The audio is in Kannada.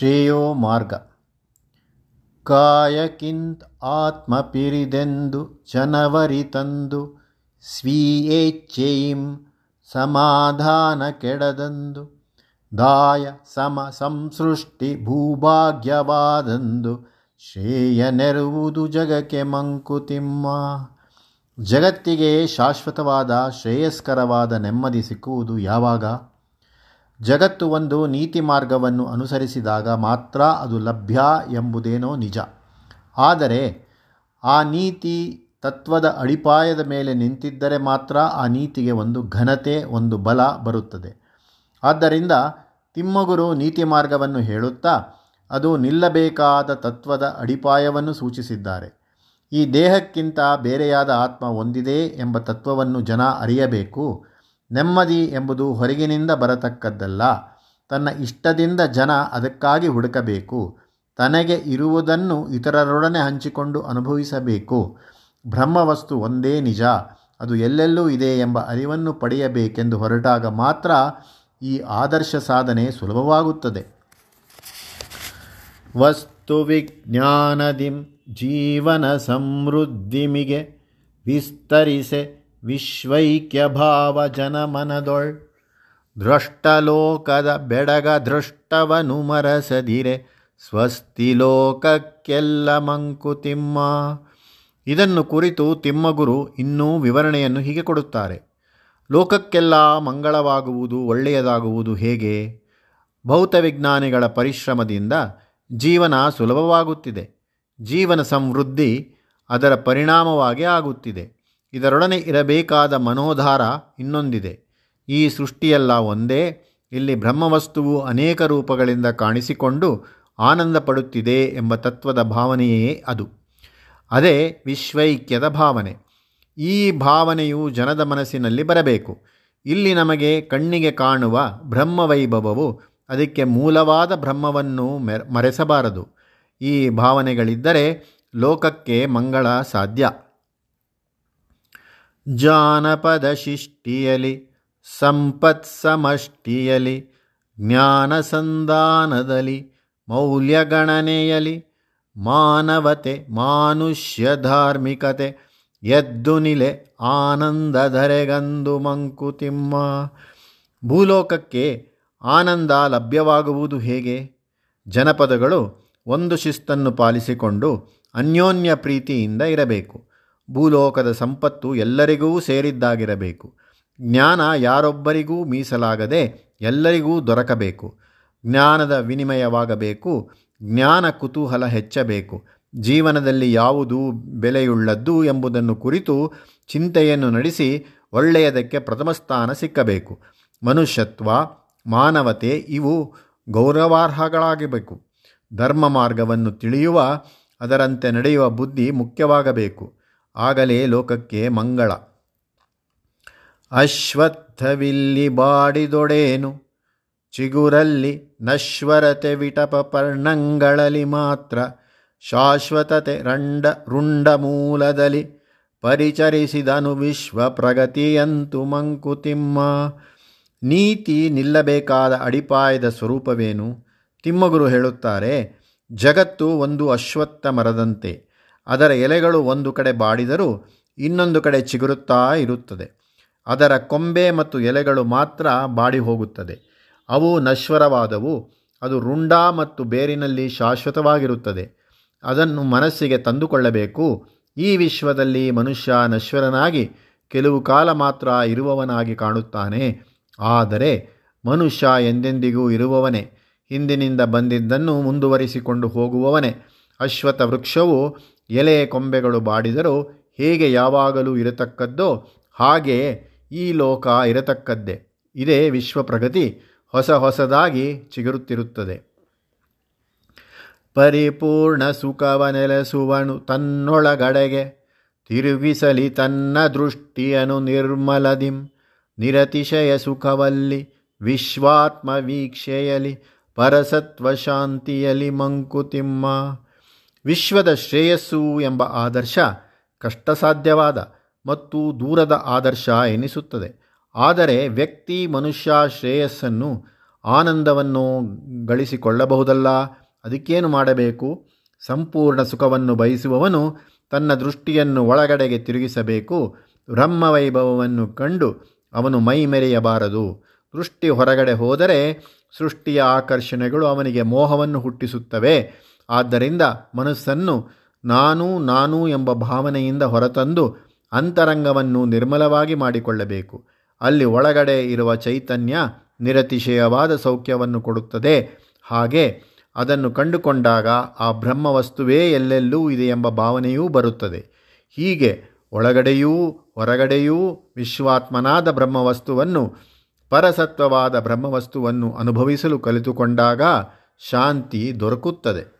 ಶ್ರೇಯೋ ಮಾರ್ಗ ಕಾಯಕಿಂತ್ ಆತ್ಮ ಪಿರಿದೆಂದು ಜನವರಿ ತಂದು ಸ್ವೀಯೇಚ್ಛೆಯಿಂ ಸಮಾಧಾನ ಕೆಡದಂದು ದಾಯ ಸಮ ಸಂಸೃಷ್ಟಿ ಭೂಭಾಗ್ಯವಾದಂದು ಶ್ರೇಯ ನೆರುವುದು ಜಗಕ್ಕೆ ಮಂಕುತಿಮ್ಮ. ಜಗತ್ತಿಗೆ ಶಾಶ್ವತವಾದ ಶ್ರೇಯಸ್ಕರವಾದ ನೆಮ್ಮದಿ ಸಿಕ್ಕುವುದು ಯಾವಾಗ? ಜಗತ್ತು ಒಂದು ನೀತಿ ಮಾರ್ಗವನ್ನು ಅನುಸರಿಸಿದಾಗ ಮಾತ್ರ ಅದು ಲಭ್ಯ ಎಂಬುದೇನೋ ನಿಜ. ಆದರೆ ಆ ನೀತಿ ತತ್ವದ ಅಡಿಪಾಯದ ಮೇಲೆ ನಿಂತಿದ್ದರೆ ಮಾತ್ರ ಆ ನೀತಿಗೆ ಒಂದು ಘನತೆ, ಒಂದು ಬಲ ಬರುತ್ತದೆ. ಆದ್ದರಿಂದ ತಿಮ್ಮಗುರು ನೀತಿ ಮಾರ್ಗವನ್ನು ಹೇಳುತ್ತಾ, ಅದು ನಿಲ್ಲಬೇಕಾದ ತತ್ವದ ಅಡಿಪಾಯವನ್ನು ಸೂಚಿಸಿದ್ದಾರೆ. ಈ ದೇಹಕ್ಕಿಂತ ಬೇರೆಯಾದ ಆತ್ಮ ಒಂದಿದೆ ಎಂಬ ತತ್ವವನ್ನು ಜನ ಅರಿಯಬೇಕು. ನೆಮ್ಮದಿ ಎಂಬುದು ಹೊರಗಿನಿಂದ ಬರತಕ್ಕದ್ದಲ್ಲ. ತನ್ನ ಇಷ್ಟದಿಂದ ಜನ ಅದಕ್ಕಾಗಿ ಹುಡುಕಬೇಕು. ತನಗೆ ಇರುವುದನ್ನು ಇತರರೊಡನೆ ಹಂಚಿಕೊಂಡು ಅನುಭವಿಸಬೇಕು. ಬ್ರಹ್ಮವಸ್ತು ಒಂದೇ ನಿಜ. ಅದು ಎಲ್ಲೆಲ್ಲೂ ಇದೆ ಎಂಬ ಅರಿವನ್ನು ಪಡೆಯಬೇಕೆಂದು ಹೊರಟಾಗ ಮಾತ್ರ ಈ ಆದರ್ಶ ಸಾಧನೆ ಸುಲಭವಾಗುತ್ತದೆ. ವಸ್ತು ವಿಜ್ಞಾನದಿಂ ಜೀವನ ಸಮೃದ್ಧಿಮಿಗೆ ವಿಸ್ತರಿಸೆ ವಿಶ್ವೈಕ್ಯಭಾವ ಜನಮನದೊಳ್ ದೃಷ್ಟಲೋಕದ ಬೆಡಗ ದೃಷ್ಟವನು ಮರಸದಿರೆ ಸ್ವಸ್ತಿ ಲೋಕಕ್ಕೆಲ್ಲ ಮಂಕುತಿಮ್ಮ ಇದನ್ನು ಕುರಿತು ತಿಮ್ಮಗುರು ಇನ್ನೂ ವಿವರಣೆಯನ್ನು ಹೀಗೆ ಕೊಡುತ್ತಾರೆ. ಲೋಕಕ್ಕೆಲ್ಲ ಮಂಗಳವಾಗುವುದು ಒಳ್ಳೆಯದಾಗುವುದು ಹೇಗೆ? ಭೌತವಿಜ್ಞಾನಿಗಳ ಪರಿಶ್ರಮದಿಂದ ಜೀವನ ಸುಲಭವಾಗುತ್ತಿದೆ. ಜೀವನ ಸಮೃದ್ಧಿ ಅದರ ಪರಿಣಾಮವಾಗಿ ಆಗುತ್ತಿದೆ. ಇದರೊಡನೆ ಇರಬೇಕಾದ ಮನೋಧಾರ ಇನ್ನೊಂದಿದೆ. ಈ ಸೃಷ್ಟಿಯೆಲ್ಲ ಒಂದೇ, ಇಲ್ಲಿ ಬ್ರಹ್ಮವಸ್ತುವು ಅನೇಕ ರೂಪಗಳಿಂದ ಕಾಣಿಸಿಕೊಂಡು ಆನಂದ ಪಡುತ್ತಿದೆ ಎಂಬ ತತ್ವದ ಭಾವನೆಯೇ ಅದು. ಅದೇ ವಿಶ್ವೈಕ್ಯದ ಭಾವನೆ. ಈ ಭಾವನೆಯು ಜನದ ಮನಸ್ಸಿನಲ್ಲಿ ಬರಬೇಕು. ಇಲ್ಲಿ ನಮಗೆ ಕಣ್ಣಿಗೆ ಕಾಣುವ ಬ್ರಹ್ಮವೈಭವವು ಅದಕ್ಕೆ ಮೂಲವಾದ ಬ್ರಹ್ಮವನ್ನು ಮರೆಸಬಾರದು. ಈ ಭಾವನೆಗಳಿದ್ದರೆ ಲೋಕಕ್ಕೆ ಮಂಗಳ ಸಾಧ್ಯ. ಜಾನಪದ ಶಿಷ್ಟಿಯಲಿ ಸಂಪತ್ ಸಮಷ್ಟಿಯಲಿ ಜ್ಞಾನ ಸಂಧಾನದಲ್ಲಿ ಮೌಲ್ಯಗಣನೆಯಲಿ ಮಾನವತೆ ಮಾನುಷ್ಯ ಧಾರ್ಮಿಕತೆ ಎದ್ದು ನಿಲೆ, ಆನಂದಧರೆಗಂದು ಮಂಕುತಿಮ್ಮ. ಭೂಲೋಕಕ್ಕೆ ಆನಂದ ಲಭ್ಯವಾಗುವುದು ಹೇಗೆ? ಜನಪದಗಳು ಒಂದು ಶಿಸ್ತನ್ನು ಪಾಲಿಸಿಕೊಂಡು ಅನ್ಯೋನ್ಯ ಪ್ರೀತಿಯಿಂದ ಇರಬೇಕು. ಭೂಲೋಕದ ಸಂಪತ್ತು ಎಲ್ಲರಿಗೂ ಸೇರಿದ್ದಾಗಿರಬೇಕು. ಜ್ಞಾನ ಯಾರೊಬ್ಬರಿಗೂ ಮೀಸಲಾಗದೆ ಎಲ್ಲರಿಗೂ ದೊರಕಬೇಕು. ಜ್ಞಾನದ ವಿನಿಮಯವಾಗಬೇಕು. ಜ್ಞಾನ ಕುತೂಹಲ ಹೆಚ್ಚಬೇಕು. ಜೀವನದಲ್ಲಿ ಯಾವುದು ಬೆಲೆಯುಳ್ಳದ್ದು ಎಂಬುದನ್ನು ಕುರಿತು ಚಿಂತೆಯನ್ನು ನಡೆಸಿ ಒಳ್ಳೆಯದಕ್ಕೆ ಪ್ರಥಮ ಸ್ಥಾನ ಸಿಕ್ಕಬೇಕು. ಮನುಷ್ಯತ್ವ, ಮಾನವತೆ ಇವು ಗೌರವಾರ್ಹಗಳಾಗಬೇಕು. ಧರ್ಮ ಮಾರ್ಗವನ್ನು ತಿಳಿಯುವ, ಅದರಂತೆ ನಡೆಯುವ ಬುದ್ಧಿ ಮುಖ್ಯವಾಗಬೇಕು. ಆಗಲೇ ಲೋಕಕ್ಕೆ ಮಂಗಳ. ಅಶ್ವತ್ಥವಿಲ್ಲಿ ಬಾಡಿದೊಡೇನು, ಚಿಗುರಲ್ಲಿ ನಶ್ವರತೆ ವಿಟಪ ಪರ್ಣಂಗಳಲ್ಲಿ ಮಾತ್ರ, ಶಾಶ್ವತತೆ ರಂಡ ರುಂಡ ಮೂಲದಲ್ಲಿ ಪರಿಚರಿಸಿದನು ವಿಶ್ವ ಪ್ರಗತಿಯಂತು ಮಂಕುತಿಮ್ಮ. ನೀತಿ ನಿಲ್ಲಬೇಕಾದ ಅಡಿಪಾಯದ ಸ್ವರೂಪವೇನು? ತಿಮ್ಮಗುರು ಹೇಳುತ್ತಾರೆ, ಜಗತ್ತು ಒಂದು ಅಶ್ವತ್ಥ ಮರದಂತೆ. ಅದರ ಎಲೆಗಳು ಒಂದು ಕಡೆ ಬಾಡಿದರೂ ಇನ್ನೊಂದು ಕಡೆ ಚಿಗುರುತ್ತಾ ಇರುತ್ತದೆ. ಅದರ ಕೊಂಬೆ ಮತ್ತು ಎಲೆಗಳು ಮಾತ್ರ ಬಾಡಿ ಹೋಗುತ್ತದೆ ಅವು ನಶ್ವರವಾದವು. ಅದು ರುಂಡ ಮತ್ತು ಬೇರಿನಲ್ಲಿ ಶಾಶ್ವತವಾಗಿರುತ್ತದೆ. ಅದನ್ನು ಮನಸ್ಸಿಗೆ ತಂದುಕೊಳ್ಳಬೇಕು. ಈ ವಿಶ್ವದಲ್ಲಿ ಮನುಷ್ಯ ನಶ್ವರನಾಗಿ ಕೆಲವು ಕಾಲ ಮಾತ್ರ ಇರುವವನಾಗಿ ಕಾಣುತ್ತಾನೆ. ಆದರೆ ಮನುಷ್ಯ ಎಂದೆಂದಿಗೂ ಇರುವವನೇ. ಹಿಂದಿನಿಂದ ಬಂದಿದ್ದನ್ನು ಮುಂದುವರಿಸಿಕೊಂಡು ಹೋಗುವವನೇ. ಅಶ್ವಥ ವೃಕ್ಷವು ಎಲೆ ಕೊಂಬೆಗಳು ಬಾಡಿದರೂ ಹೇಗೆ ಯಾವಾಗಲೂ ಇರತಕ್ಕದ್ದೋ ಹಾಗೆ ಈ ಲೋಕ ಇರತಕ್ಕದ್ದೇ. ಇದೇ ವಿಶ್ವ ಪ್ರಗತಿ ಹೊಸ ಹೊಸದಾಗಿ ಚಿಗುರುತ್ತಿರುತ್ತದೆ. ಪರಿಪೂರ್ಣ ಸುಖವ ನೆಲೆಸುವನು ತನ್ನೊಳಗಡೆಗೆ. ತಿರುಗಿಸಲಿ ತನ್ನ ದೃಷ್ಟಿಯನು ನಿರ್ಮಲದಿಂ. ನಿರತಿಶಯ ಸುಖವಲ್ಲಿ ವಿಶ್ವಾತ್ಮ ವೀಕ್ಷೆಯಲಿ. ಪರಸತ್ವ ಶಾಂತಿಯಲಿ ಮಂಕುತಿಮ್ಮ. ವಿಶ್ವದ ಶ್ರೇಯಸ್ಸು ಎಂಬ ಆದರ್ಶ ಕಷ್ಟಸಾಧ್ಯವಾದ ಮತ್ತು ದೂರದ ಆದರ್ಶ ಎನಿಸುತ್ತದೆ. ಆದರೆ ವ್ಯಕ್ತಿ ಮನುಷ್ಯ ಶ್ರೇಯಸ್ಸನ್ನು ಆನಂದವನ್ನು ಗಳಿಸಿಕೊಳ್ಳಬಹುದಲ್ಲ. ಅದಕ್ಕೇನು ಮಾಡಬೇಕು? ಸಂಪೂರ್ಣ ಸುಖವನ್ನು ಬಯಸುವವನು ತನ್ನ ದೃಷ್ಟಿಯನ್ನು ಒಳಗಡೆಗೆ ತಿರುಗಿಸಬೇಕು. ಬ್ರಹ್ಮವೈಭವವನ್ನು ಕಂಡು ಅವನು ಮೈ ಮೆರೆಯಬಾರದು ದೃಷ್ಟಿ ಹೊರಗಡೆ ಹೋದರೆ ಸೃಷ್ಟಿಯ ಆಕರ್ಷಣೆಗಳು ಅವನಿಗೆ ಮೋಹವನ್ನು ಹುಟ್ಟಿಸುತ್ತವೆ. ಆದ್ದರಿಂದ ಮನಸ್ಸನ್ನು ನಾನು ನಾನು ಎಂಬ ಭಾವನೆಯಿಂದ ಹೊರತಂದು ಅಂತರಂಗವನ್ನು ನಿರ್ಮಲವಾಗಿ ಮಾಡಿಕೊಳ್ಳಬೇಕು. ಅಲ್ಲಿ ಒಳಗಡೆ ಇರುವ ಚೈತನ್ಯ ನಿರತಿಶಯವಾದ ಸೌಖ್ಯವನ್ನು ಕೊಡುತ್ತದೆ. ಹಾಗೆ ಅದನ್ನು ಕಂಡುಕೊಂಡಾಗ ಆ ಬ್ರಹ್ಮವಸ್ತುವೇ ಎಲ್ಲೆಲ್ಲೂ ಇದೆ ಎಂಬ ಭಾವನೆಯೂ ಬರುತ್ತದೆ. ಹೀಗೆ ಒಳಗಡೆಯೂ ಹೊರಗಡೆಯೂ ವಿಶ್ವಾತ್ಮನಾದ ಬ್ರಹ್ಮವಸ್ತುವನ್ನು, ಪರಸತ್ವವಾದ ಬ್ರಹ್ಮವಸ್ತುವನ್ನು ಅನುಭವಿಸಲು ಕಲಿತುಕೊಂಡಾಗ ಶಾಂತಿ ದೊರಕುತ್ತದೆ.